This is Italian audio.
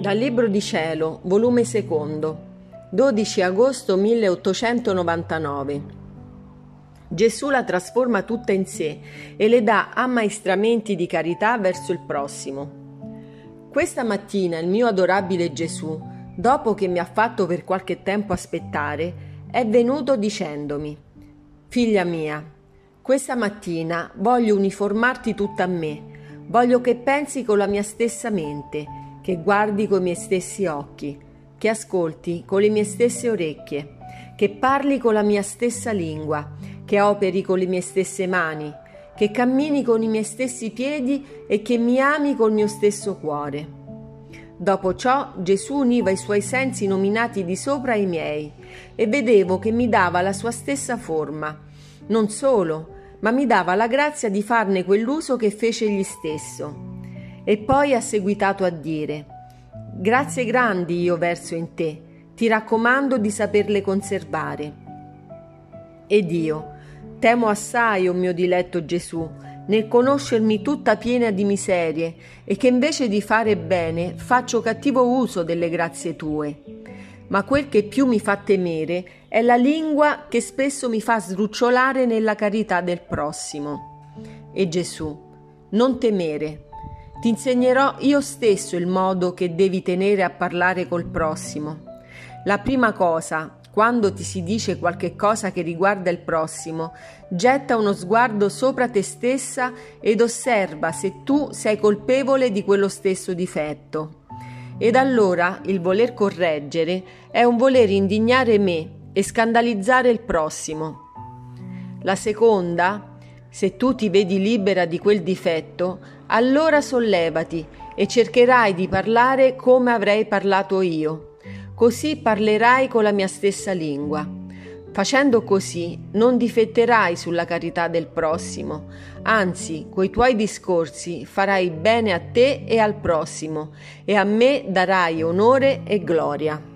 Dal Libro di Cielo, volume secondo, 12 agosto 1899. Gesù la trasforma tutta in sé e le dà ammaestramenti di carità verso il prossimo. Questa mattina il mio adorabile Gesù, dopo che mi ha fatto per qualche tempo aspettare, è venuto dicendomi: Figlia mia, questa mattina voglio uniformarti tutta a me, voglio che pensi con la mia stessa mente che guardi coi miei stessi occhi, che ascolti con le mie stesse orecchie, che parli con la mia stessa lingua, che operi con le mie stesse mani, che cammini con i miei stessi piedi e che mi ami col mio stesso cuore. Dopo ciò Gesù univa i suoi sensi nominati di sopra ai miei e vedevo che mi dava la sua stessa forma. Non solo, ma mi dava la grazia di farne quell'uso che fece egli stesso. E poi ha seguitato a dire, Grazie grandi io verso in te, ti raccomando di saperle conservare. Ed io, temo assai, o oh mio diletto Gesù, nel conoscermi tutta piena di miserie e che invece di fare bene faccio cattivo uso delle grazie tue. Ma quel che più mi fa temere è la lingua che spesso mi fa sdrucciolare nella carità del prossimo. E Gesù, non temere, ti insegnerò io stesso il modo che devi tenere a parlare col prossimo. La prima cosa, quando ti si dice qualche cosa che riguarda il prossimo, getta uno sguardo sopra te stessa ed osserva se tu sei colpevole di quello stesso difetto. Ed allora il voler correggere è un voler indignare me e scandalizzare il prossimo. La seconda, se tu ti vedi libera di quel difetto, allora sollevati e cercherai di parlare come avrei parlato io. Così parlerai con la mia stessa lingua. Facendo così non difetterai sulla carità del prossimo, anzi, coi tuoi discorsi farai bene a te e al prossimo, e a me darai onore e gloria.